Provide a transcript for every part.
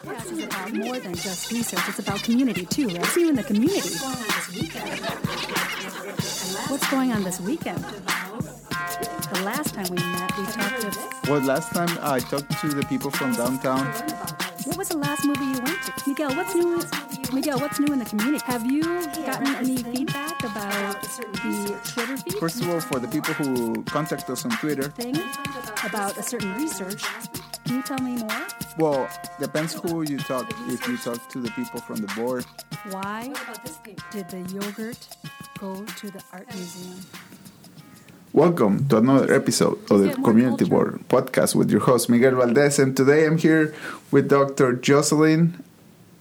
podcast is about more than just research. It's about community too, right? See you in the community. What's going on this weekend? The last time we met, we talked to. Well, last time I talked to the people from downtown. What was the last movie you went to? Miguel, what's new? Miguel, what's new in the community? Have you gotten any feedback about the Twitter feed? First of all, for the people who contact us on Twitter, thing about a certain research. Can you tell me more? well, depends who you talk. If you talk to the people from the board, Why did the yogurt go to the art museum? welcome to another episode of the Community. Board podcast with your host Miguel Valdez, and today I'm here with Dr. Jocelyn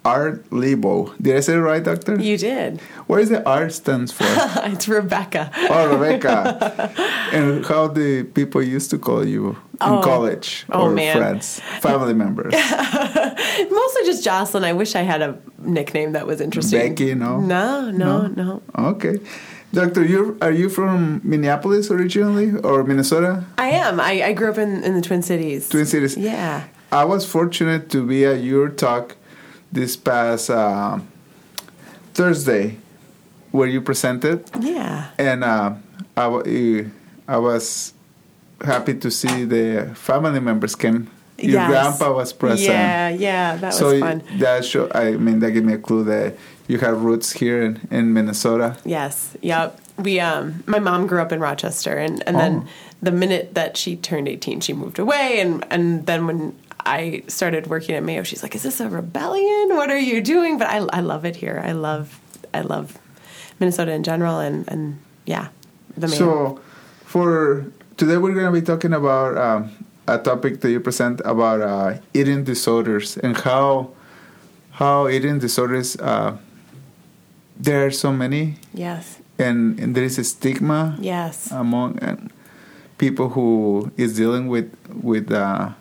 R. Lebow. Did I say it right, Doctor? You did. What is the R stands for? it's Rebecca. oh, Rebecca. and how the people used to call you in Oh. college Oh, or man. friends, family members. Mostly just Jocelyn. I wish I had a nickname that was interesting. Becky, no? No, no, No? no. Okay. Doctor, you are you from Minneapolis originally or Minnesota? I am. I, I grew up in, in the Twin Cities. Twin Cities. Yeah. I was fortunate to be at your talk this past uh, Thursday, where you presented, Yeah. and uh, I, I was happy to see the family members came. Your Yes. grandpa was present. Yeah, yeah. That so was fun. that show, I mean, that gave me a clue that you have roots here in, in Minnesota. Yes. Yep. We um my mom grew up in Rochester and, and Oh. then the minute that she turned 18 she moved away and and then when I started working at Mayo she's like is this a rebellion what are you doing but I I love it here I love I love Minnesota in general and and yeah the Mayo So, for today, we're going to be talking about um, a topic that you present about uh, eating disorders and how how eating disorders. Uh, there are so many, yes. And, and there is a stigma yes. among uh, people who is dealing with with uh,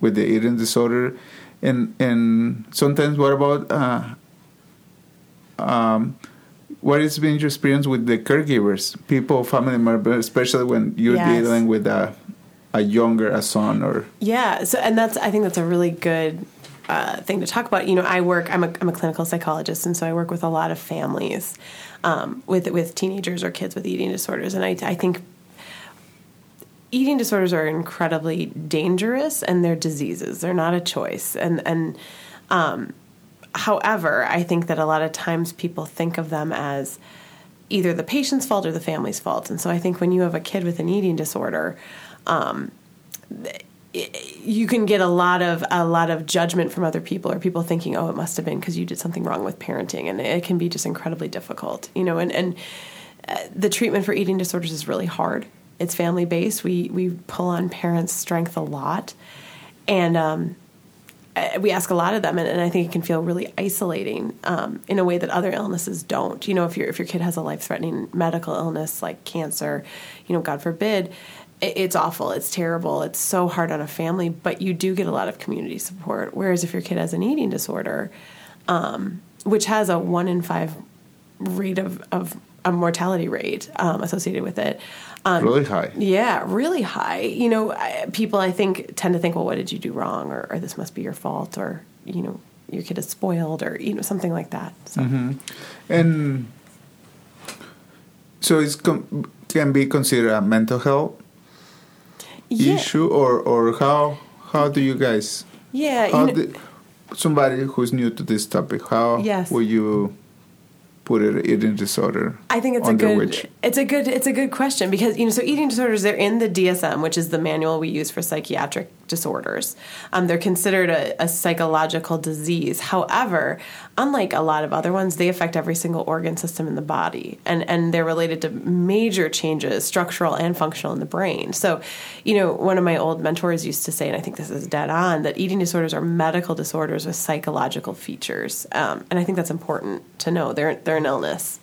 with the eating disorder, and and sometimes what about uh, um, what has been your experience with the caregivers, people, family members, especially when you're Yes. dealing with a a younger a son or Yeah, so and that's I think that's a really good uh, thing to talk about. You know, I work. I'm a I'm a clinical psychologist, and so I work with a lot of families um, with with teenagers or kids with eating disorders, and I I think eating disorders are incredibly dangerous, and they're diseases. They're not a choice, and and um, however, I think that a lot of times people think of them as either the patient's fault or the family's fault, and so I think when you have a kid with an eating disorder. Um, you can get a lot of a lot of judgment from other people or people thinking oh it must have been because you did something wrong with parenting and it can be just incredibly difficult you know and and uh, the treatment for eating disorders is really hard. It's family based we we pull on parents strength a lot. And um we ask a lot of them, and, and I think it can feel really isolating um, in a way that other illnesses don't. You know, if your if your kid has a life threatening medical illness like cancer, you know, God forbid, it, it's awful, it's terrible, it's so hard on a family. But you do get a lot of community support. Whereas if your kid has an eating disorder, um, which has a one in five rate of of a mortality rate um, associated with it. Um, really high. yeah, really high. You know, I, people I think tend to think, well, what did you do wrong, or, or this must be your fault, or you know, your kid is spoiled, or you know, something like that. So and so it's com- can be considered a mental health yeah, issue or or how how do you guys yeah. You know, somebody who's new to this topic, how Yes. will you put it eating disorder? I think it's a good which- it's a good it's a good question because you know so eating disorders they're in the DSM which is the manual we use for psychiatric disorders. Um, they're considered a, a psychological disease. However, unlike a lot of other ones, they affect every single organ system in the body and and they're related to major changes, structural and functional in the brain. So, you know, one of my old mentors used to say, and I think this is dead on, that eating disorders are medical disorders with psychological features, um, and I think that's important to know. They're they're an illness.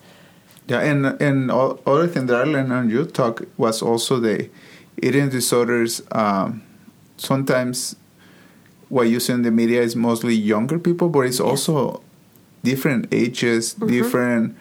Yeah, and and o- other thing that I learned on your talk was also the eating disorders. Um, sometimes what you see in the media is mostly younger people, but it's also different ages, Mm-hmm. different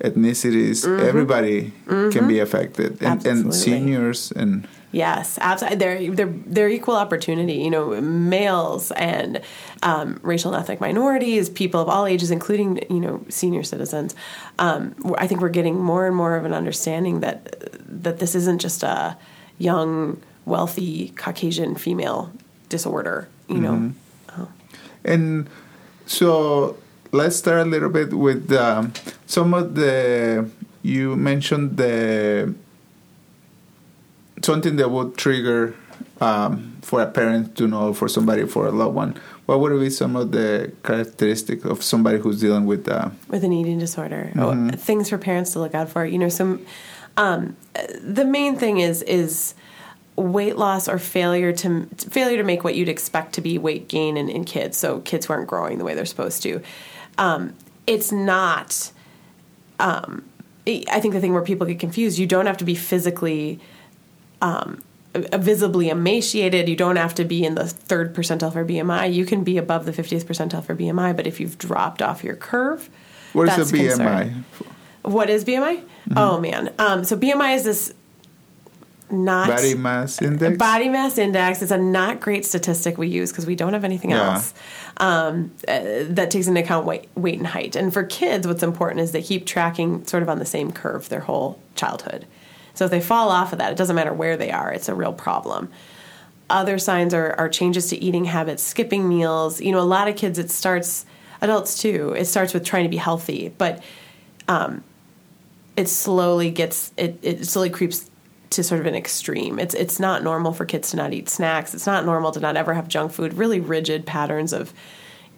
ethnicities. Everybody can be affected, and, and seniors and Yes, absolutely. They're they're they're equal opportunity. You know, males and um, racial and ethnic minorities, people of all ages, including you know senior citizens. Um, I think we're getting more and more of an understanding that that this isn't just a young, wealthy Caucasian female disorder. You know, oh. And so let's start a little bit with um, some of the. You mentioned the something that would trigger um, for a parent to know, for somebody, for a loved one. What would be some of the characteristics of somebody who's dealing with uh, with an eating disorder? Oh, things for parents to look out for. You know, some um, the main thing is is weight loss or failure to failure to make what you'd expect to be weight gain in, in kids. So kids who aren't growing the way they're supposed to. Um, it's not. Um, I think the thing where people get confused, you don't have to be physically um, visibly emaciated. You don't have to be in the third percentile for BMI. You can be above the 50th percentile for BMI, but if you've dropped off your curve, what that's is the BMI? concern. What is BMI? Oh man, um, so BMI is this not Body mass index. Body mass index is a not great statistic we use because we don't have anything Yeah. else um, uh, that takes into account weight, weight and height. And for kids, what's important is they keep tracking sort of on the same curve their whole childhood. So if they fall off of that, it doesn't matter where they are; it's a real problem. Other signs are, are changes to eating habits, skipping meals. You know, a lot of kids it starts, adults too. It starts with trying to be healthy, but um, it slowly gets it, it slowly creeps to sort of an extreme. It's it's not normal for kids to not eat snacks. It's not normal to not ever have junk food. Really rigid patterns of,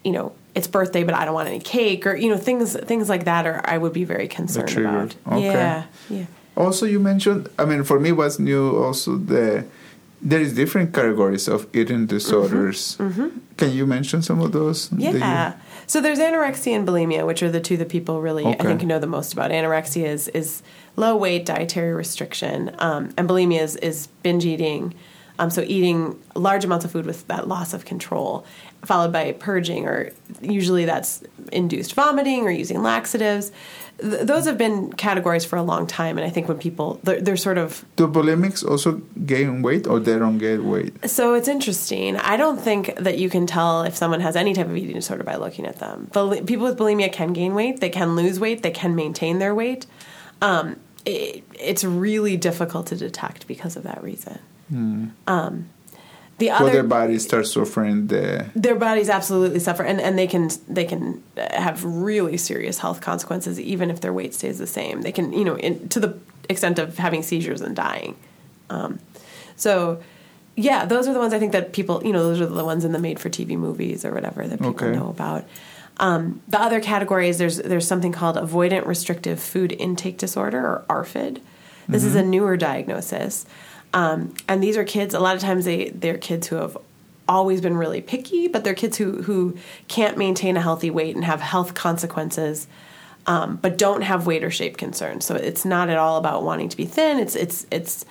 you know, it's birthday but I don't want any cake or you know things things like that. Or I would be very concerned triggered. about. Okay. Yeah, yeah. Also, you mentioned. I mean, for me, was new. Also, the there is different categories of eating disorders. Can you mention some of those? that you- Mm-hmm. Yeah. So there's anorexia and bulimia, which are the two that people really I think know the most about. Anorexia is is low weight, dietary restriction, um, and bulimia is, is binge eating. Um, so eating large amounts of food with that loss of control, followed by purging, or usually that's induced vomiting or using laxatives. Th- those have been categories for a long time, and I think when people they're, they're sort of Do bulimics also gain weight or they don't gain weight? so it's interesting. I don't think that you can tell if someone has any type of eating disorder by looking at them. Bul- people with bulimia can gain weight, they can lose weight, they can maintain their weight. Um, it, it's really difficult to detect because of that reason. Um, the other their bodies start suffering the. their bodies absolutely suffer and, and they can they can have really serious health consequences even if their weight stays the same they can you know in, to the extent of having seizures and dying um, so yeah those are the ones i think that people you know those are the ones in the made for tv movies or whatever that people Okay. know about um, the other category is there's there's something called avoidant restrictive food intake disorder or ARFID. This is a newer diagnosis, um, and these are kids. A lot of times they they're kids who have always been really picky, but they're kids who who can't maintain a healthy weight and have health consequences, um, but don't have weight or shape concerns. So it's not at all about wanting to be thin. It's it's it's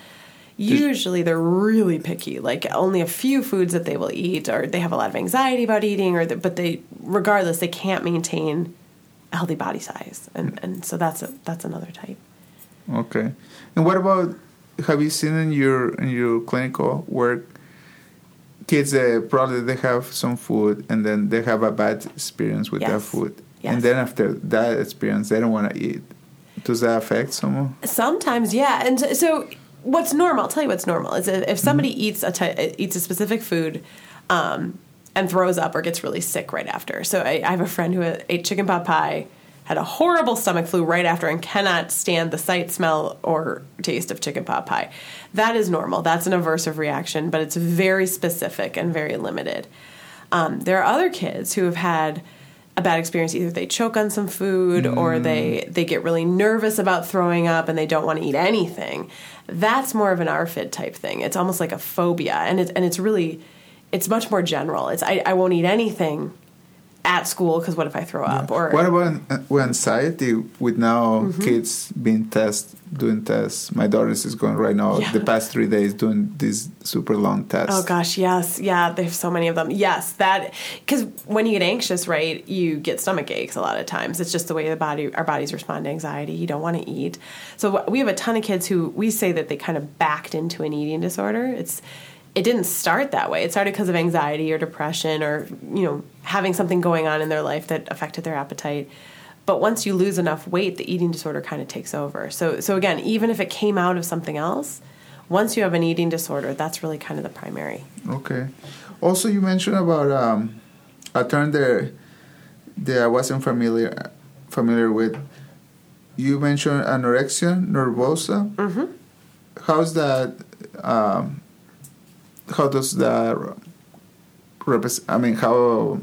usually they're really picky like only a few foods that they will eat or they have a lot of anxiety about eating or the, but they regardless they can't maintain a healthy body size and and so that's a, that's another type Okay. And what about? Have you seen in your in your clinical work kids that probably they have some food and then they have a bad experience with that food, Yes. and then after that experience they don't want to eat. Does that affect someone? Sometimes, yeah. And so, what's normal? I'll tell you what's normal is if somebody eats a ty- eats a specific food um, and throws up or gets really sick right after. So I, I have a friend who ate chicken pot pie, had a horrible stomach flu right after, and cannot stand the sight, smell, or taste of chicken pot pie. That is normal. That's an aversive reaction, but it's very specific and very limited. Um, there are other kids who have had a bad experience. Either they choke on some food or they they get really nervous about throwing up and they don't want to eat anything. That's more of an ARFID type thing. It's almost like a phobia, and it's and it's really it's much more general. It's I, I won't eat anything at school because what if I throw up? Or what about uh, with anxiety with now Mm-hmm. kids being tested, doing tests? My daughter is going right now. Yeah. The past three days doing these super long tests. Oh gosh, yes, yeah. There's so many of them. Yes, that because when you get anxious, right, you get stomach aches a lot of times. It's just the way the body, our bodies respond to anxiety. You don't want to eat. So we have a ton of kids who we say that they kind of backed into an eating disorder. It's it didn't start that way. It started because of anxiety or depression or you know having something going on in their life that affected their appetite. But once you lose enough weight, the eating disorder kind of takes over. So so again, even if it came out of something else, once you have an eating disorder, that's really kind of the primary. Okay. Also, you mentioned about um, a term there that I wasn't familiar familiar with. You mentioned anorexia nervosa. Mm-hmm. How's that? Um, how does that represent? I mean, how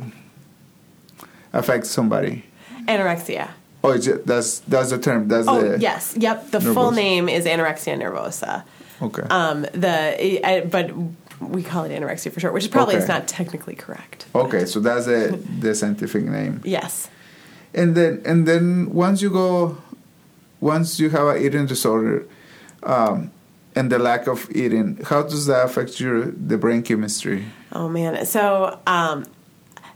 affect somebody? Anorexia. Oh, it's that's that's the term. That's Oh the yes, yep. The full name is anorexia nervosa. Okay. Um, the I, but we call it anorexia for short, which is probably is Okay. not technically correct. okay, so that's the the scientific name. Yes. and then and then once you go once you have an eating disorder um, and the lack of eating how does that affect your the brain chemistry Oh man. So um,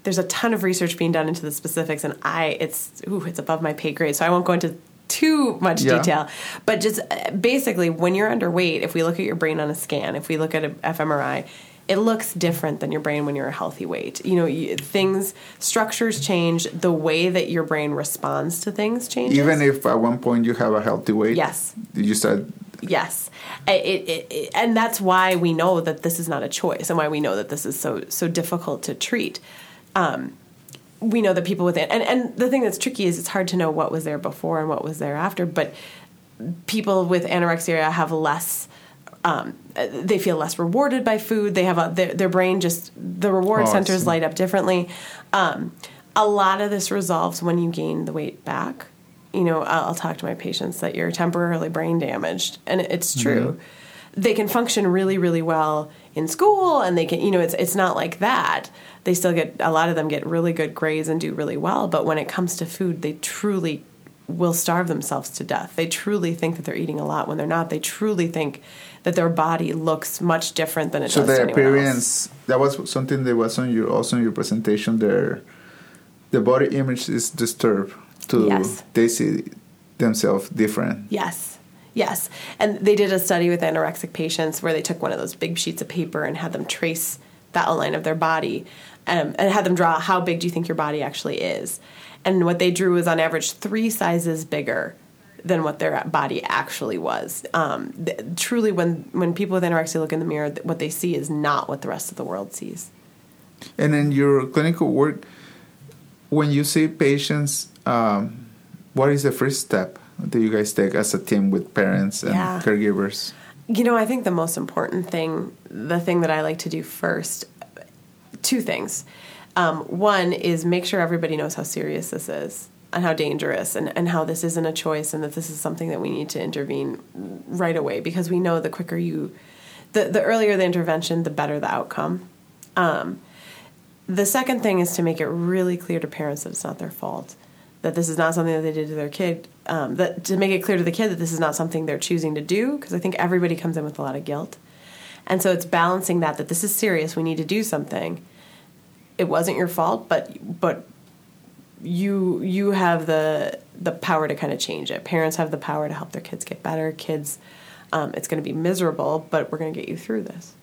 there's a ton of research being done into the specifics, and I it's ooh, it's above my pay grade, so I won't go into too much Yeah. detail. But just uh, basically, when you're underweight, if we look at your brain on a scan, if we look at an fMRI. It looks different than your brain when you're a healthy weight. You know, you, things, structures change. The way that your brain responds to things changes. even if at one point you have a healthy weight Yes. you start Yes, it, it, it, and that's why we know that this is not a choice, and why we know that this is so so difficult to treat. Um, we know that people with it, and and the thing that's tricky is it's hard to know what was there before and what was there after. But people with anorexia have less. Um, they feel less rewarded by food. They have a their, their brain just the reward Oh, centers light up differently. Um, a lot of this resolves when you gain the weight back. You know, I'll, talk to my patients that you're temporarily brain damaged, and it's mm-hmm. true. They can function really, really well in school, and they can, you know, it's it's not like that. They still get a lot of them get really good grades and do really well, but when it comes to food, they truly will starve themselves to death. They truly think that they're eating a lot when they're not. They truly think that their body looks much different than it so does to the anyone else. appearance that was something that was on your also in your presentation there the body image is disturbed to Yes. they see themselves different Yes. Yes. And they did a study with anorexic patients where they took one of those big sheets of paper and had them trace the outline of their body um, and had them draw how big do you think your body actually is. And what they drew was on average three sizes bigger than what their body actually was. Um, th- truly, when, when people with anorexia look in the mirror, th- what they see is not what the rest of the world sees. And in your clinical work, when you see patients, um, what is the first step that you guys take as a team with parents and Yeah. caregivers? You know, I think the most important thing, the thing that I like to do first, two things. Um, one is make sure everybody knows how serious this is and how dangerous and, and how this isn't a choice and that this is something that we need to intervene right away because we know the quicker you, the, the earlier the intervention, the better the outcome. Um, the second thing is to make it really clear to parents that it's not their fault, that this is not something that they did to their kid. Um, that to make it clear to the kid that this is not something they're choosing to do, because I think everybody comes in with a lot of guilt, and so it's balancing that that this is serious. We need to do something. It wasn't your fault, but but you you have the the power to kind of change it. Parents have the power to help their kids get better. Kids, um, it's going to be miserable, but we're going to get you through this.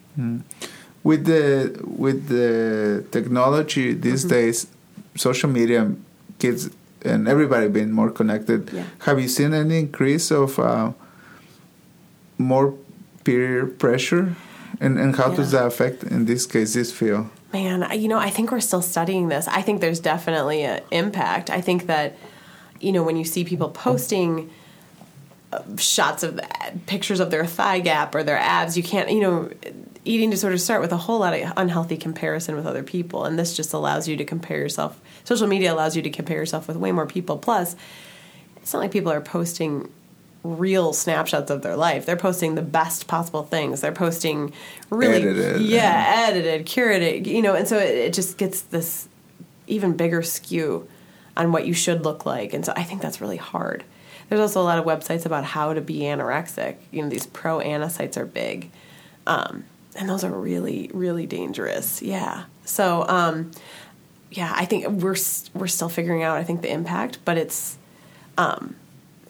With the with the technology these Mm-hmm. days, social media, kids and everybody being more connected. Yeah. Have you seen any increase of uh, more peer pressure, and and how does that affect in this case this field? Man, you know, I think we're still studying this. I think there's definitely an impact. I think that, you know, when you see people posting uh, shots of pictures of their thigh gap or their abs, you can't, you know, eating disorders start with a whole lot of unhealthy comparison with other people. And this just allows you to compare yourself. Social media allows you to compare yourself with way more people. Plus, it's not like people are posting real snapshots of their life. They're posting the best possible things. They're posting really Edited, yeah, edited, curated, you know, and so it, it just gets this even bigger skew on what you should look like, and so I think that's really hard. There's also a lot of websites about how to be anorexic. You know, these pro ana sites are big, um, and those are really really dangerous. Yeah. So um, yeah, I think we're we're still figuring out. I think the impact, but it's um,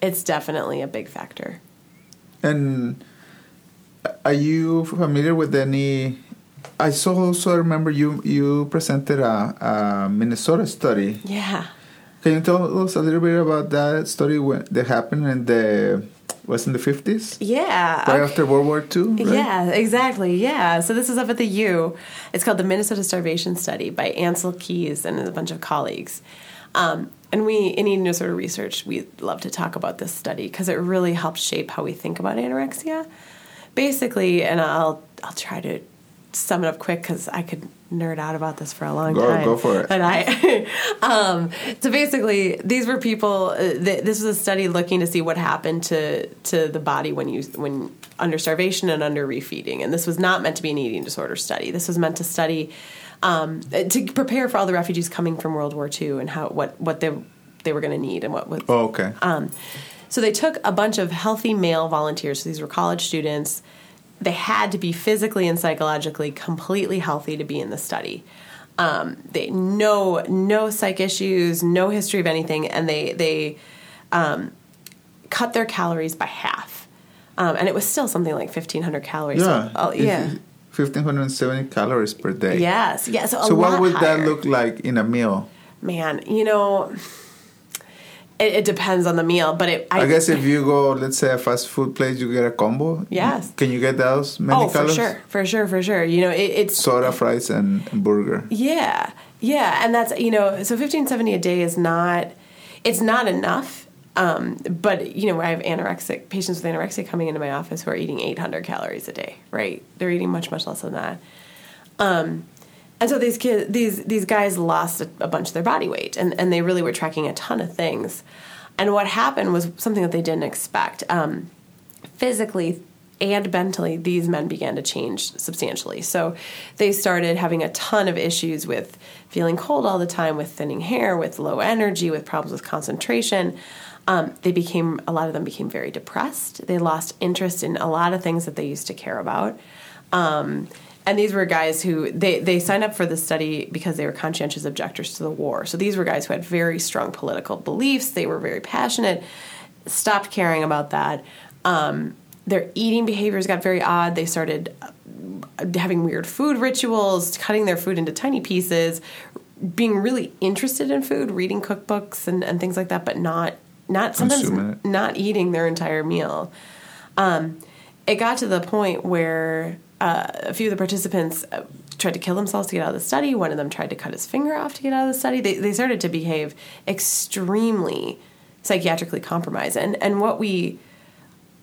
it's definitely a big factor. And are you familiar with any? I saw also remember you you presented a, a Minnesota study. Yeah. Can you tell us a little bit about that study when, that happened in the was in the fifties? Yeah. Right okay. after World War II. Right? Yeah, exactly. Yeah. So this is up at the U. It's called the Minnesota Starvation Study by Ancel Keys and a bunch of colleagues. Um, and we, in eating disorder research, we love to talk about this study because it really helped shape how we think about anorexia. Basically, and I'll I'll try to sum it up quick because I could nerd out about this for a long Go- time. go for it. And I, um, so basically, these were people. Uh, th- this was a study looking to see what happened to to the body when you when under starvation and under refeeding. And this was not meant to be an eating disorder study. This was meant to study um, to prepare for all the refugees coming from World War II and how what what they they were going to need and what was Oh, okay. um, so they took a bunch of healthy male volunteers. So these were college students. They had to be physically and psychologically completely healthy to be in the study. Um, they no no psych issues, no history of anything, and they they um, cut their calories by half. Um, and it was still something like fifteen hundred calories. yeah. So, oh, yeah. Fifteen hundred and seventy calories per day. Yes. Yeah. So, So what would that look like in a meal? Man, you know, it, it depends on the meal, but it. I, guess if you go, let's say a fast food place, you get a combo. Yes. Can you get those many Oh, for sure, for sure, for sure. You know, it, it's Soda, fries, and, and burger. Yeah, yeah, and that's you know, so fifteen seventy a day is not, it's not enough. Um, but you know, I have anorexic patients with anorexia coming into my office who are eating eight hundred calories a day. Right, they're eating much much less than that. Um, and so these kids, these these guys lost a, a bunch of their body weight, and and they really were tracking a ton of things. And what happened was something that they didn't expect. Um, physically and mentally, these men began to change substantially. So they started having a ton of issues with feeling cold all the time, with thinning hair, with low energy, with problems with concentration. Um, they became a lot of them became very depressed. They lost interest in a lot of things that they used to care about. Um, and these were guys who they, they signed up for the study because they were conscientious objectors to the war. So these were guys who had very strong political beliefs. They were very passionate, stopped caring about that. Um, their eating behaviors got very odd. They started uh, having weird food rituals, cutting their food into tiny pieces, being really interested in food, reading cookbooks and, and things like that, but not not sometimes not eating their entire meal. Um, it got to the point where uh, a few of the participants uh, tried to kill themselves to get out of the study. One of them tried to cut his finger off to get out of the study. They, they started to behave extremely psychiatrically compromised. And, and what we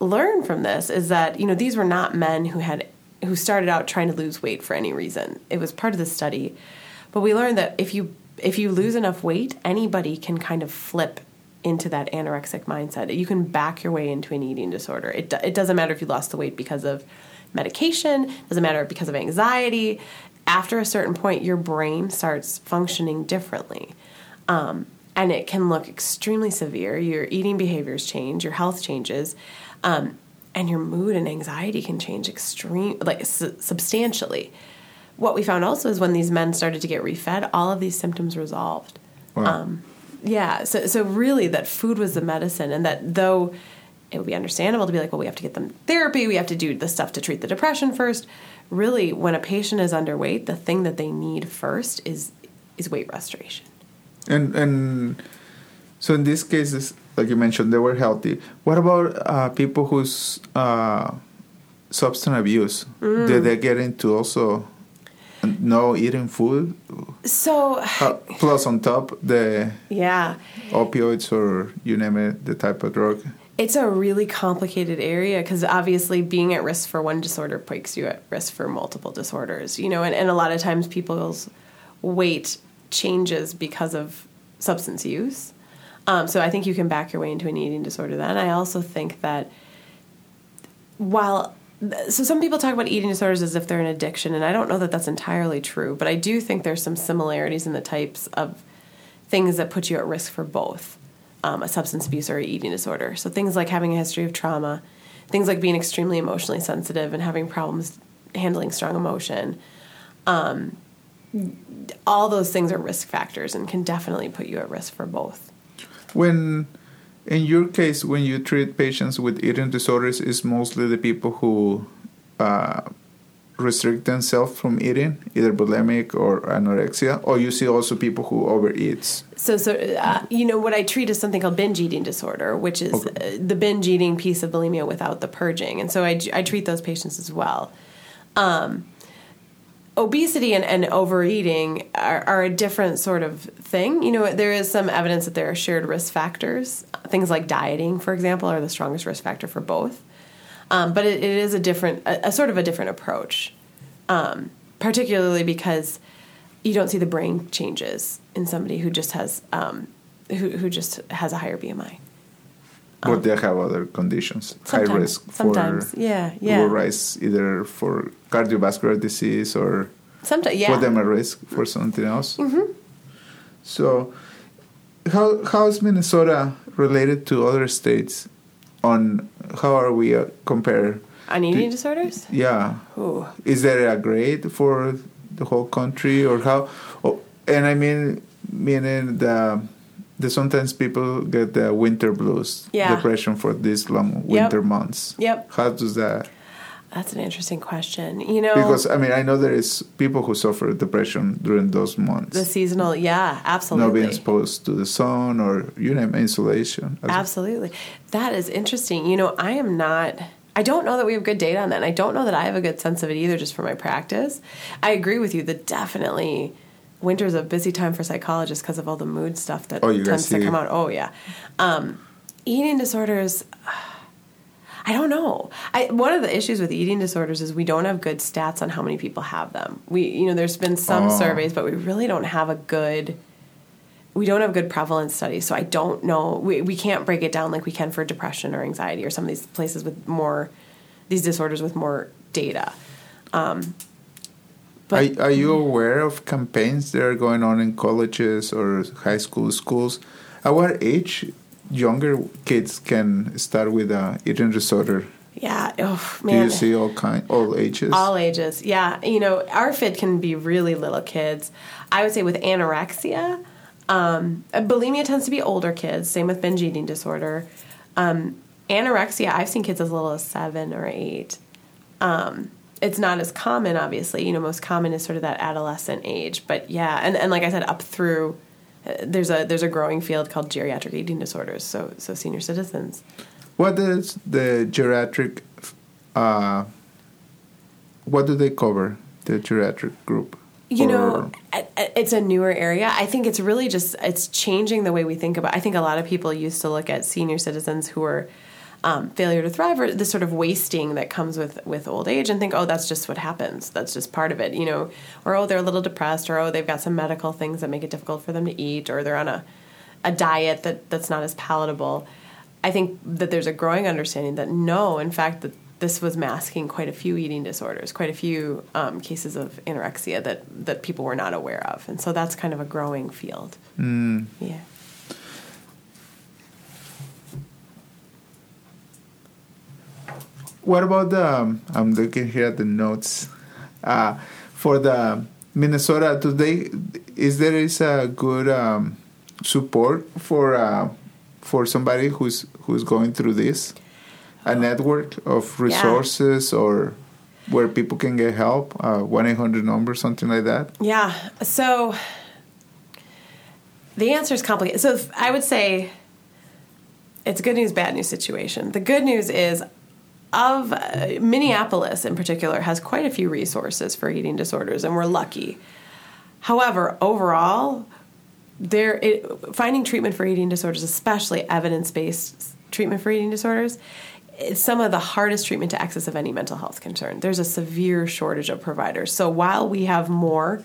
learned from this is that, you know, these were not men who had who started out trying to lose weight for any reason. It was part of the study. But we learned that if you if you lose enough weight, anybody can kind of flip into that anorexic mindset. You can back your way into an eating disorder. It, it doesn't matter if you lost the weight because of medication, doesn't matter because of anxiety. After a certain point, your brain starts functioning differently. Um, and it can look extremely severe. Your eating behaviors change, your health changes, um, and your mood and anxiety can change extreme, like su- substantially. What we found also is when these men started to get refed, all of these symptoms resolved. Wow. Um, yeah, so so really that food was the medicine, and that though it would be understandable to be like, well, we have to get them therapy, we have to do the stuff to treat the depression first. Really, when a patient is underweight, the thing that they need first is is weight restoration. And and so in these cases, like you mentioned, they were healthy. What about uh, people who's uh, substance abuse? Mm. Did they get into also no eating food? So Uh, plus on top the yeah, opioids or you name it, the type of drug. It's a really complicated area because obviously being at risk for one disorder puts you at risk for multiple disorders you know and, and a lot of times people's weight changes because of substance use um, so i think you can back your way into an eating disorder then i also think that while so some people talk about eating disorders as if they're an addiction, and I don't know that that's entirely true. But I do think there's some similarities in the types of things that put you at risk for both um, a substance abuse or eating disorder. So things like having a history of trauma, things like being extremely emotionally sensitive and having problems handling strong emotion. Um, all those things are risk factors and can definitely put you at risk for both. When, in your case, when you treat patients with eating disorders, is mostly the people who uh, restrict themselves from eating, either bulimic or anorexia, or you see also people who overeat. So, so uh, you know what I treat is something called binge eating disorder, which is okay. uh, the binge eating piece of bulimia without the purging, and so I, I treat those patients as well. Um, obesity and, and overeating are, are, a different sort of thing. You know, there is some evidence that there are shared risk factors. Things like dieting, for example, are the strongest risk factor for both. Um, but it, it is a different, a, a, sort of a different approach, um, particularly because you don't see the brain changes in somebody who just has, um, who, who just has a higher BMI. But they have other conditions, high risk sometimes. for yeah, yeah. rise either for cardiovascular disease or sometimes yeah. put them at risk for something else. Mm-hmm. So, how how is Minnesota related to other states? On how are we uh, compare? On eating to, disorders? Yeah. Ooh. Is there a grade for the whole country or how? Oh, and I mean, meaning the the sometimes people get the winter blues, yeah. depression for these long winter yep. months. Yep. How does that? That's an interesting question. You know, because I mean, I know there is people who suffer depression during those months. The seasonal, yeah, absolutely. Not being exposed to the sun or you know insulation. Absolutely, that is interesting. You know, I am not. I don't know that we have good data on that. And I don't know that I have a good sense of it either, just for my practice. I agree with you that definitely winter's a busy time for psychologists because of all the mood stuff that oh, tends to come out. Oh yeah, um, eating disorders. I don't know. I, one of the issues with eating disorders is we don't have good stats on how many people have them. We, you know, there's been some oh. surveys, but we really don't have a good. We don't have good prevalence studies, so I don't know. We we can't break it down like we can for depression or anxiety or some of these places with more, these disorders with more data. Um, but are, are you aware of campaigns that are going on in colleges or high school schools? At what age younger kids can start with a eating disorder? Yeah. Oh man. Do you see all kind, all ages? All ages. Yeah. You know, our ARFID can be really little kids. I would say with anorexia, um, bulimia tends to be older kids. Same with binge eating disorder. Um, anorexia, I've seen kids as little as seven or eight. Um, it's not as common, obviously. You know, most common is sort of that adolescent age. But yeah, and, and like I said, up through there's a there's a growing field called geriatric eating disorders. So so senior citizens. What is the geriatric? Uh, what do they cover? The geriatric group. You or? know, it's a newer area. I think it's really just it's changing the way we think about. I think a lot of people used to look at senior citizens who are um, failure to thrive or the sort of wasting that comes with with old age and think oh that's just what happens that's just part of it you know or oh they're a little depressed or oh they've got some medical things that make it difficult for them to eat or they're on a a diet that that's not as palatable i think that there's a growing understanding that no in fact that this was masking quite a few eating disorders, quite a few um, cases of anorexia that, that people were not aware of. And so that's kind of a growing field. Mm. Yeah. What about the? Um, I'm looking here at the notes. Uh, for the Minnesota, today, is there is a good um, support for uh, for somebody who's who's going through this? A network of resources yeah. or where people can get help, one eight hundred number, something like that. Yeah. So the answer is complicated. So I would say it's a good news, bad news situation. The good news is of uh, Minneapolis in particular has quite a few resources for eating disorders, and we're lucky. However, overall, there it, finding treatment for eating disorders, especially evidence-based treatment for eating disorders, is some of the hardest treatment to access of any mental health concern. There's a severe shortage of providers. So while we have more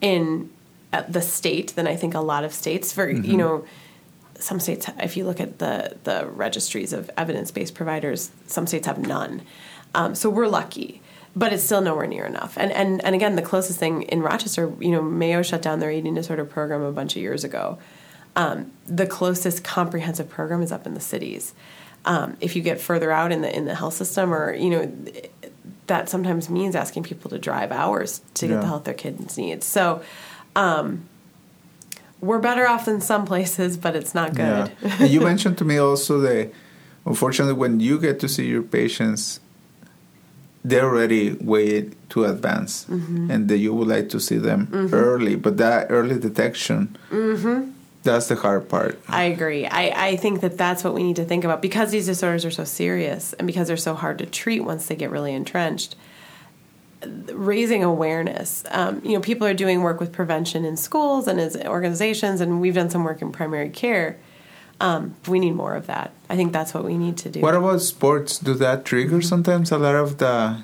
in uh, the state than I think a lot of states for mm-hmm. you know some states, if you look at the the registries of evidence based providers, some states have none. Um, so we're lucky, but it's still nowhere near enough. And and and again, the closest thing in Rochester, you know, Mayo shut down their eating disorder program a bunch of years ago. Um, the closest comprehensive program is up in the cities. Um, if you get further out in the in the health system, or you know, that sometimes means asking people to drive hours to get the help their kids need. So. Um, we're better off than some places, but it's not good. Yeah. you mentioned to me also that unfortunately when you get to see your patients they're already way too advanced Mm-hmm. and that you would like to see them early but that early detection Mm-hmm. that's the hard part I agree. I, I think that that's what we need to think about because these disorders are so serious and because they're so hard to treat once they get really entrenched. Raising awareness. Um, you know, people are doing work with prevention in schools and as organizations, and we've done some work in primary care. Um, we need more of that. I think that's what we need to do. what about sports do that trigger sometimes a lot of the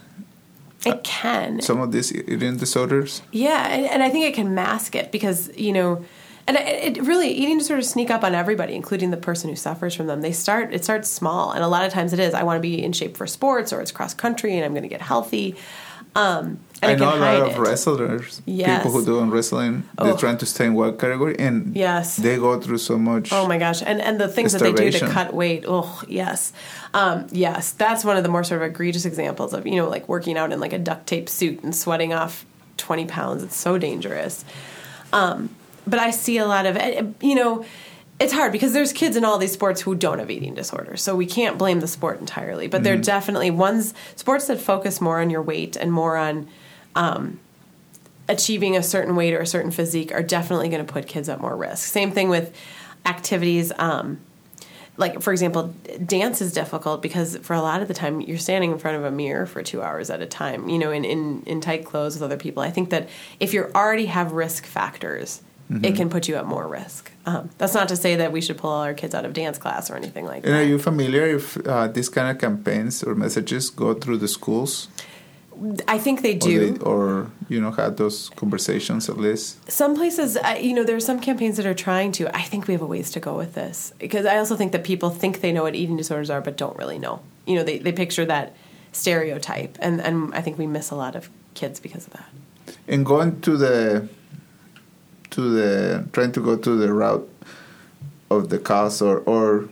it can. some of these eating disorders Yeah, and, and I think it can mask it because you know, and it, it really eating disorders sneak up on everybody, including the person who suffers from them. They start it starts small, and a lot of times it is. I want to be in shape for sports, or it's cross country, and I'm going to get healthy. Um, and I know a lot of it. wrestlers, Yes. people who do wrestling, Oh. they're trying to stay in one category, and Yes. they go through so much. Oh my gosh, and and the things that they do to cut weight. Oh yes, um, yes, that's one of the more sort of egregious examples of you know like working out in like a duct tape suit and sweating off twenty pounds. It's so dangerous. Um, but I see a lot of you know. It's hard because there's kids in all these sports who don't have eating disorders, so we can't blame the sport entirely. But there are definitely ones sports that focus more on your weight and more on um, achieving a certain weight or a certain physique are definitely going to put kids at more risk. Same thing with activities. Um, like for example, dance is difficult because for a lot of the time you're standing in front of a mirror for two hours at a time. You know, in in, in tight clothes with other people. I think that if you already have risk factors, it can put you at more risk. Um, that's not to say that we should pull all our kids out of dance class or anything like And that. are you familiar if uh, these kind of campaigns or messages go through the schools? I think they Or, do. they, or you know, had those conversations at least? some places uh, you know there are some campaigns that are trying to i think we have a ways to go with this because i also think that people think they know what eating disorders are but don't really know you know they, they picture that stereotype and, and i think we miss a lot of kids because of that And going to the to the trying to go to the route of the cause or or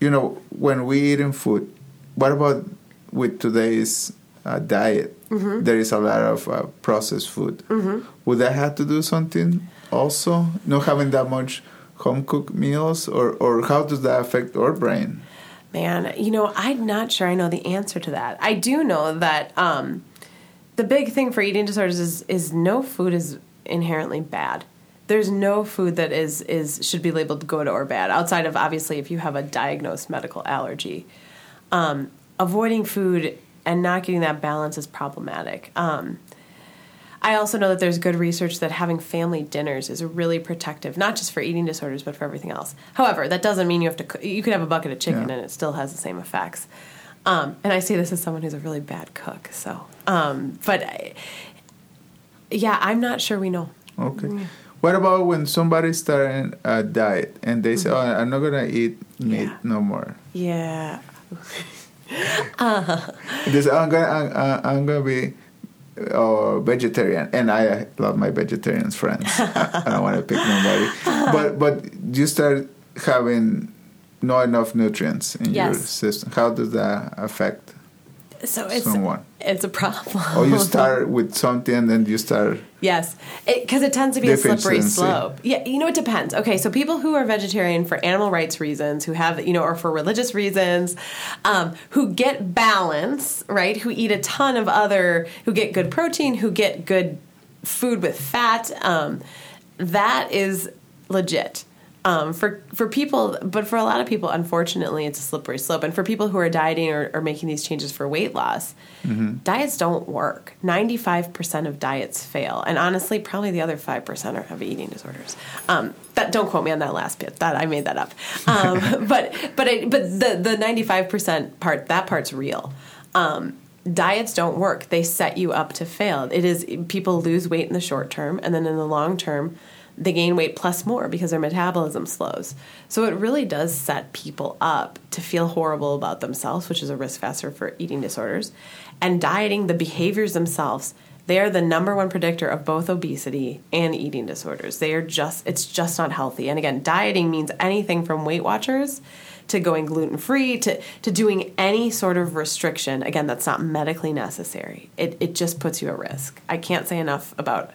you know when we eat in food, what about with today's uh, diet? Mm-hmm. There is a lot of uh, processed food. Would that have to do something also? Not having that much home cooked meals, or or how does that affect our brain? Man, you know, I'm not sure I know the answer to that. I do know that um, the big thing for eating disorders is is no food is inherently bad. There's no food that is is should be labeled good or bad outside of obviously if you have a diagnosed medical allergy. Um, avoiding food and not getting that balance is problematic. Um, I also know that there's good research that having family dinners is really protective, not just for eating disorders, but for everything else. However, that doesn't mean you have to. coo- You could have a bucket of chicken Yeah. and it still has the same effects. Um, and I say this as someone who's a really bad cook. So, um, but I, yeah, I'm not sure we know. Okay. What about when somebody's starting a diet and they say, "Oh, I'm not gonna eat meat Yeah. no more"? Yeah, They say, "I'm gonna, I'm, I'm- gonna be uh, vegetarian," and I love my vegetarian friends. I, I don't want to pick nobody, but but you start having not enough nutrients in your system. How does that affect so it's someone? it's a problem. Or you start with something and then you start. Yes, because it, tends to be a slippery slope. Yeah, you know it depends. Okay, so people who are vegetarian for animal rights reasons, who have you know, or for religious reasons, um, who get balance, right? Who eat a ton of other, who get good protein, who get good food with fat. Um, that is legit. Um, for for people, but for a lot of people, unfortunately, it's a slippery slope. And for people who are dieting or, or making these changes for weight loss, diets don't work. Ninety five percent of diets fail, and honestly, probably the other five percent are have eating disorders. Um, that don't quote me on that last bit. That I made that up. Um, but but I, but the the ninety five percent part that part's real. Um, diets don't work. They set you up to fail. It is people lose weight in the short term, and then in the long term, they gain weight plus more because their metabolism slows. So it really does set people up to feel horrible about themselves, which is a risk factor for eating disorders. And dieting, the behaviors themselves, they are the number one predictor of both obesity and eating disorders. They are just, it's just not healthy. And again, dieting means anything from Weight Watchers to going gluten free to, to doing any sort of restriction. Again, that's not medically necessary. It, it just puts you at risk. I can't say enough about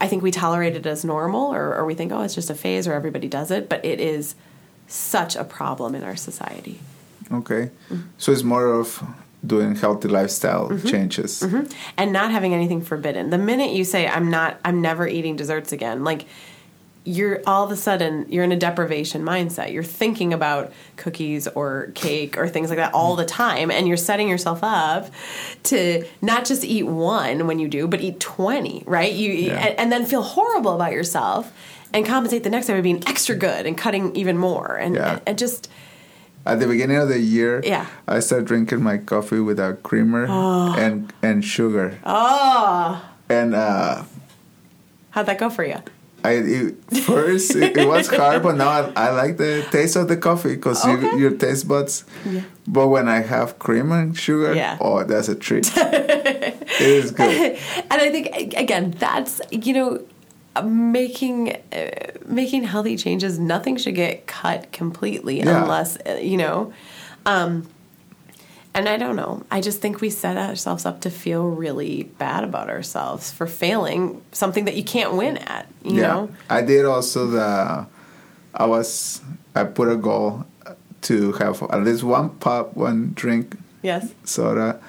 I think we tolerate it as normal, or, or we think, oh, it's just a phase, or everybody does it. But it is such a problem in our society. Okay, so it's more of doing healthy lifestyle Mm-hmm. changes. and not having anything forbidden. The minute you say I'm not I'm never eating desserts again, like you're all of a sudden you're in a deprivation mindset. You're thinking about cookies or cake or things like that all the time and you're setting yourself up to not just eat one when you do, but eat 20, right? You Yeah. and, and then feel horrible about yourself and compensate the next time by being extra good and cutting even more and Yeah. and just At the beginning of the year, Yeah. I started drinking my coffee without creamer and and sugar. oh, And uh, how'd that go for you? I it, first it, it was hard, but now I, I like the taste of the coffee because Okay. you, your taste buds. But when I have cream and sugar, Yeah. oh, that's a treat. it is good. and I think again, that's you know, making uh, making healthy changes. Nothing should get cut completely Yeah. unless uh, you know. Um, and I don't know. I just think we set ourselves up to feel really bad about ourselves for failing something that you can't win at. You yeah, know. I did also the. I was I put a goal to have at least one pop, one drink, Yes. soda,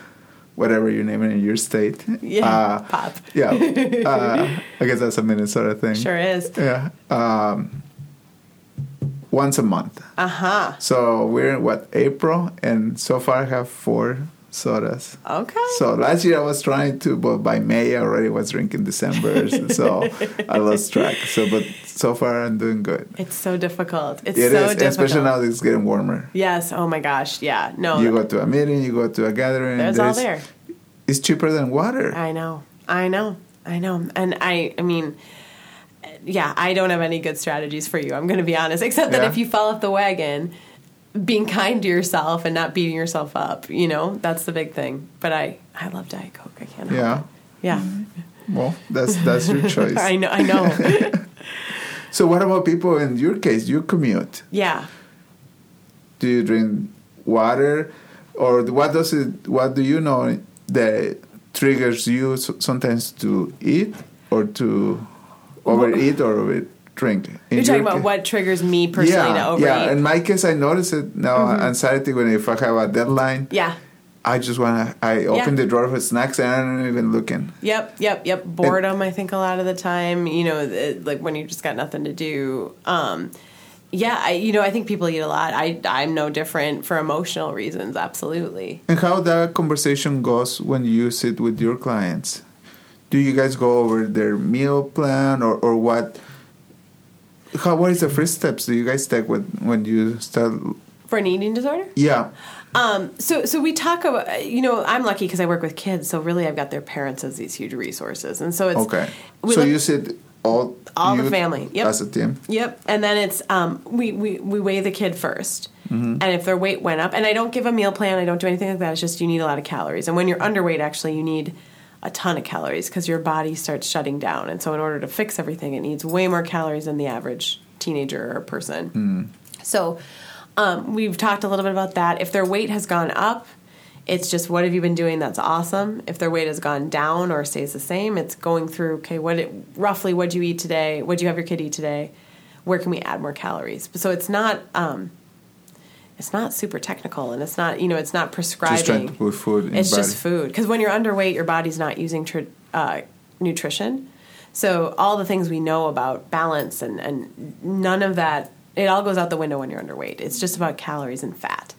whatever you name it in your state. Yeah. Uh, pop. yeah. Uh, I guess that's a Minnesota thing. Sure is. Yeah. Um, once a month. Uh huh. So we're in what April, and so far I have four sodas. Okay. So last year I was trying to, but by May I already was drinking December, so I lost track. So, but so far I'm doing good. it's so difficult. It's It so is, difficult. especially now that it's getting warmer. Yes. Oh my gosh. Yeah. No. You go to a meeting, you go to a gathering. there's all there. It's cheaper than water. I know. I know. I know. And I I mean yeah, I don't have any good strategies for you. I'm going to be honest, except that Yeah. if you fall off the wagon, being kind to yourself and not beating yourself up, you know, that's the big thing. But I I love Diet Coke. I can't. help Yeah. it. Yeah. Mm-hmm. Well, that's that's your choice. I know. I know. So what about people in your case? You commute. yeah. Do you drink water, or what does it? What do you know that triggers you sometimes to eat or to overeat or over drink? In You're talking about ca- what triggers me personally to overeat. yeah. In my case, I notice it now. Anxiety when if I have a deadline, yeah. I just wanna. I open Yeah. the drawer for snacks and I'm not even looking. Yep, yep, yep. Boredom, I think a lot of the time, you know, it, like when you just got nothing to do. Um, yeah, I, you know, I think people eat a lot. I, I'm no different for emotional reasons. Absolutely. And how that conversation goes when you sit with your clients? Do you guys go over their meal plan or, or what? How what is the first steps do you guys take when when you start? For an eating disorder. Yeah, Um, so, so we talk about, you know, I'm lucky because I work with kids, so really I've got their parents as these huge resources, and so it's okay. So look- you said all All the family, yep. as a team. Yep, and then it's um, we, we we weigh the kid 1st and if their weight went up, and I don't give a meal plan, I don't do anything like that. It's just you need a lot of calories, and when you're underweight, actually, you need a ton of calories because your body starts shutting down, and so in order to fix everything, it needs way more calories than the average teenager or person. So um, we've talked a little bit about that. If their weight has gone up, it's just what have you been doing that's awesome. If their weight has gone down or stays the same, it's going through okay, what it, roughly what do you eat today? What do you have your kid eat today? Where can we add more calories? So it's not um, it's not super technical, and it's not you know it's not prescribing. Just trying to put food in it's body. just food because when you're underweight, your body's not using tr- uh, nutrition. So all the things we know about balance and and none of that it all goes out the window when you're underweight. It's just about calories and fat.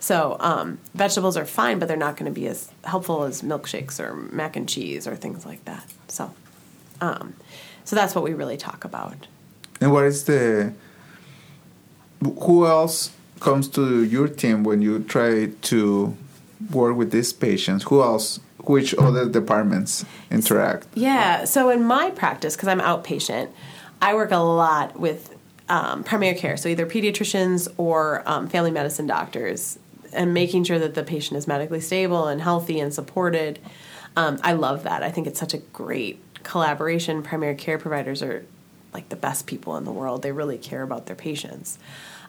So um, vegetables are fine, but they're not going to be as helpful as milkshakes or mac and cheese or things like that. So, um, so that's what we really talk about. And what is the? Who else comes to your team when you try to work with these patients? Who else? which other departments interact? Yeah. So in my practice, because I'm outpatient, I work a lot with um, primary care, so either pediatricians or um, family medicine doctors, and making sure that the patient is medically stable and healthy and supported. Um, I love that. I think it's such a great collaboration. Primary care providers are like the best people in the world. They really care about their patients.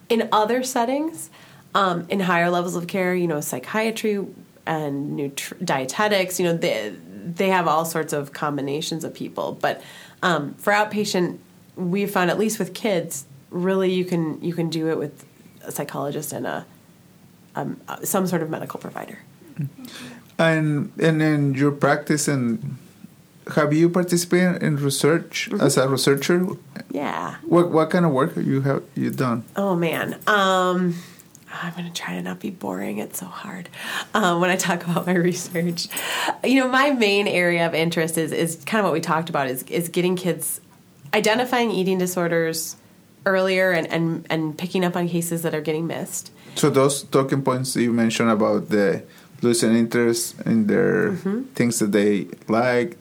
In other settings, um, in higher levels of care, you know, psychiatry and nutri- dietetics, you know, they they have all sorts of combinations of people. But um, for outpatient, we found at least with kids, really you can you can do it with a psychologist and a um, some sort of medical provider. And and in your practice and have you participated in research Mm-hmm. as a researcher? Yeah. What what kind of work you have you done? Oh man. Um, I'm gonna try to not be boring. It's so hard um, when I talk about my research. You know, my main area of interest is is kind of what we talked about is is getting kids identifying eating disorders earlier and and and picking up on cases that are getting missed. So those talking points you mentioned about the losing interest in their Mm-hmm. things that they like,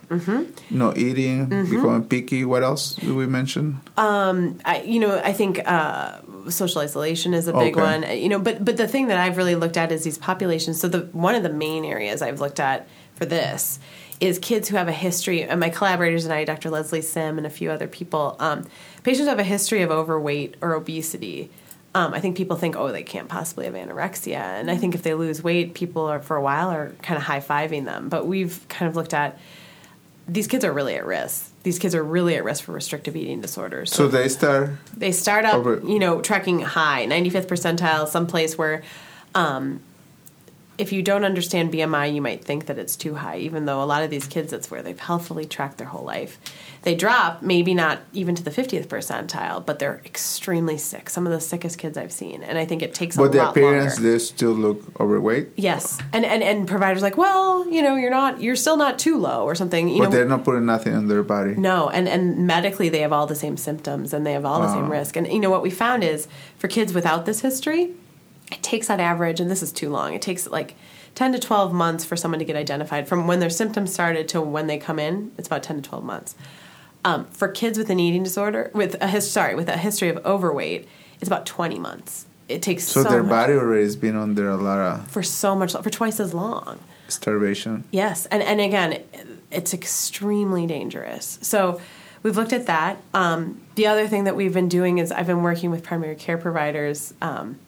no eating, Mm-hmm. becoming picky. What else did we mention? I, you know, I think uh, social isolation is a big Okay. one. You know, but but the thing that I've really looked at is these populations. So the one of the main areas I've looked at for this is kids who have a history. And my collaborators and I, Dr. Leslie Sim, and a few other people, um, patients who have a history of overweight or obesity. Um, I think people think, oh, they can't possibly have anorexia, and I think if they lose weight, people are for a while are kind of high fiving them. But we've kind of looked at these kids are really at risk. These kids are really at risk for restrictive eating disorders. So they start. They start up, Over- you know, tracking high, 95th percentile, someplace where um, if you don't understand BMI, you might think that it's too high, even though a lot of these kids, that's where they've healthfully tracked their whole life. They drop, maybe not even to the 50th percentile, but they're extremely sick. Some of the sickest kids I've seen. And I think it takes a But the lot appearance, longer. they still look overweight. Yes. And, and, and providers like, well, you know, you're not, you're still not too low or something. You But know, they're not putting nothing on their body. no, and and medically they have all the same symptoms and they have all the same ah. risk. And you know what we found is for kids without this history, it takes on average, and this is too long. It takes like ten to twelve months for someone to get identified from when their symptoms started to when they come in. It's about ten to twelve months. Um, for kids with an eating disorder, with a his, sorry, with a history of overweight, it's about twenty months. It takes So, so, their body already has been under a lot of for so much for twice as long. starvation. Yes, and and again, it's extremely dangerous. So we've looked at that. Um, the other thing that we've been doing is I've been working with primary care providers, um,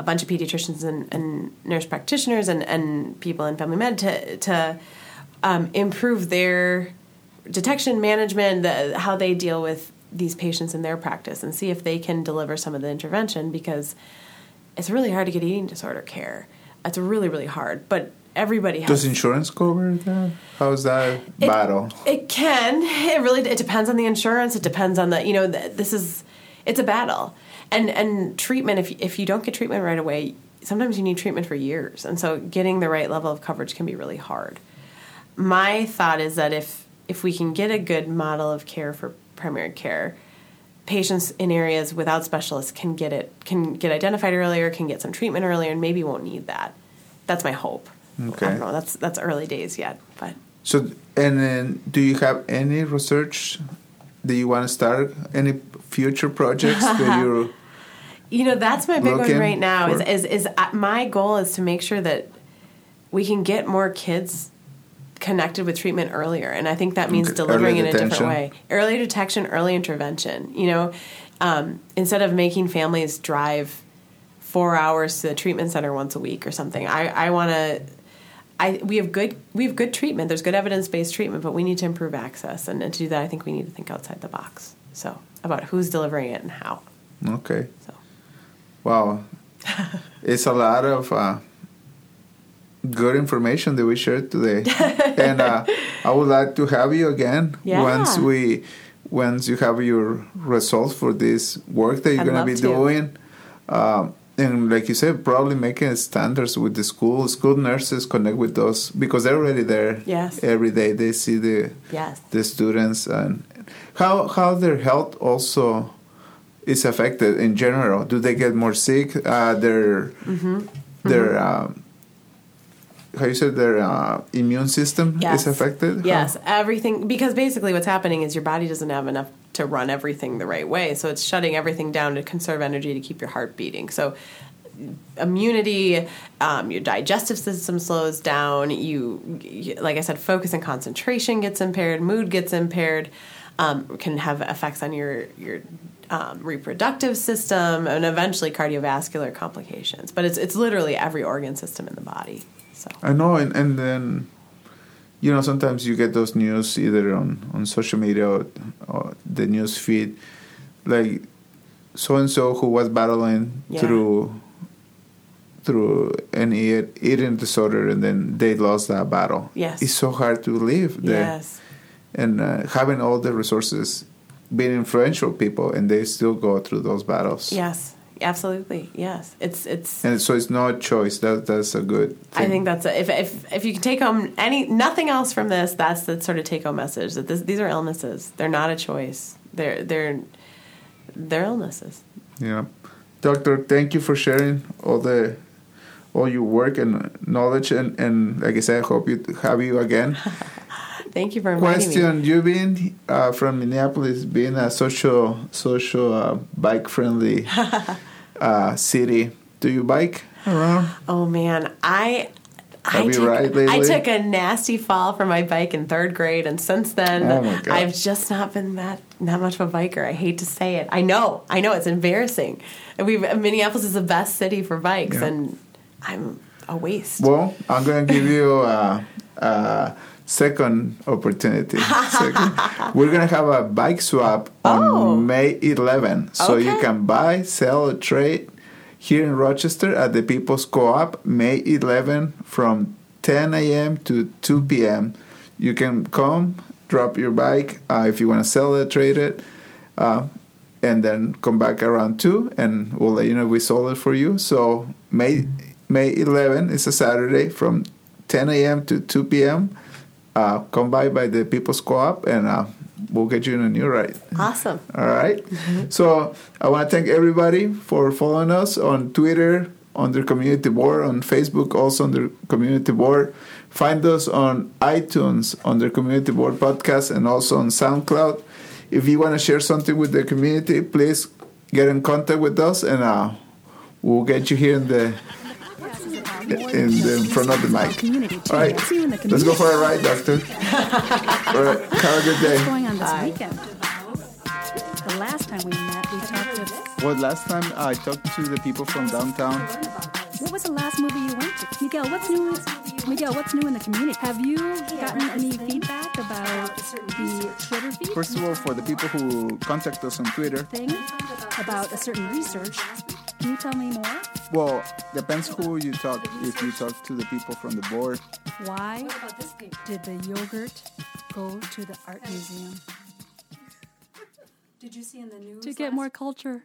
a bunch of pediatricians and, and nurse practitioners, and, and people in family med to to um, improve their detection management, the, how they deal with these patients in their practice, and see if they can deliver some of the intervention because it's really hard to get eating disorder care. It's really really hard, but everybody has. Does insurance cover that? How's that It- battle? It can. It really. It depends on the insurance. It depends on the. You know, th- this is. It's a battle, and and treatment. If if you don't get treatment right away, sometimes you need treatment for years, and so getting the right level of coverage can be really hard. My thought is that if if we can get a good model of care for primary care, patients in areas without specialists can get it can get identified earlier, can get some treatment earlier, and maybe won't need that. That's my hope. Okay. I don't know. That's that's early days yet, but. So, and then, do you have any research that you want to start? Any future projects that you? You know, that's my big Looking one right now. Is, is is uh, my goal is to make sure that we can get more kids connected with treatment earlier, and I think that means delivering in a different way. Early detection, early intervention. You know, um, instead of making families drive four hours to the treatment center once a week or something, I I want to. I, we have good we have good treatment. There's good evidence based treatment, but we need to improve access, and, and to do that, I think we need to think outside the box. So about who's delivering it and how. Okay. So Wow, it's a lot of uh, good information that we shared today, and uh, I would like to have you again Yeah. once we once you have your results for this work that you're going to be doing. Um, and like you said, probably making standards with the school. School nurses connect with those because they're already there. Yes. Every day they see the yes. the students and how how their health also is affected in general. Do they get more sick? Uh, their Mm-hmm. their um, how you said their uh, immune system Yes. is affected. Yes, everything because basically what's happening is your body doesn't have enough to run everything the right way, so it's shutting everything down to conserve energy to keep your heart beating. So immunity, um, your digestive system slows down. You, you, like I said, focus and concentration gets impaired. Mood gets impaired. Um, can have effects on your your um, reproductive system and eventually cardiovascular complications. But it's it's literally every organ system in the body. So I know, and, and then you know sometimes you get those news either on on social media or, or the news feed, like so and so who was battling Yeah. through through an eat, eating disorder and then they lost that battle. Yes. it's so hard to live there, yes, and uh, having all the resources, being influential people, and they still go through those battles. yes, absolutely, yes. It's it's. and so it's not a choice. That that's a good. Thing. I think that's a, if if if you can take home any nothing else from this, that's the sort of take home message that this, these are illnesses. They're not a choice. They're they're they're illnesses. Yeah, doctor, thank you for sharing all the all your work and knowledge, and and like I said, I hope you have you again. Thank you for inviting me. Question: You being uh, from Minneapolis, being a social social uh, bike friendly uh, city, do you bike around? Oh man, I. I, took, I took a nasty fall from my bike in third grade, and since then, Oh. I've just not been that that much of a biker. I hate to say it. I know, I know, it's embarrassing. We've Minneapolis is the best city for bikes, Yeah. and I'm a waste. Well, I'm gonna give you a, a second opportunity. Second. We're gonna have a bike swap on Oh. May 11, so you can buy, sell, or trade here in Rochester at the People's Co-op May 11 from 10 a.m. to 2 p.m. You can come, drop your bike uh, if you want to sell it, trade it. Uh, and then come back around two, and we'll let you know we sold it for you. So May May 11 is a Saturday from 10 a.m. to 2 p.m. Uh, come by by the People's Co-op, and uh, we'll get you in a new ride. Awesome. All right. So I want to thank everybody for following us on Twitter, on the community board, on Facebook, also on the community board. Find us on iTunes, on the community board podcast, and also on SoundCloud. If you want to share something with the community, please get in contact with us, and uh, we'll get you here in the in the in front of the mic. All right. See you in the Let's go for a ride, doctor. All right. Have a good day. What's going on this weekend? The last time we met, we talked to. Well, last time I talked to the people from downtown. What was the last movie you went to? Miguel, what's new? Miguel, what's new in the community? Have you gotten any feedback about the Twitter feed First of all, for the people who contact us on Twitter, thing about a certain research? Can you tell me more? well, depends who you talk. If you talk to the people from the board, Why did the yogurt go to the art museum? Did you see in the news? To get last- more culture.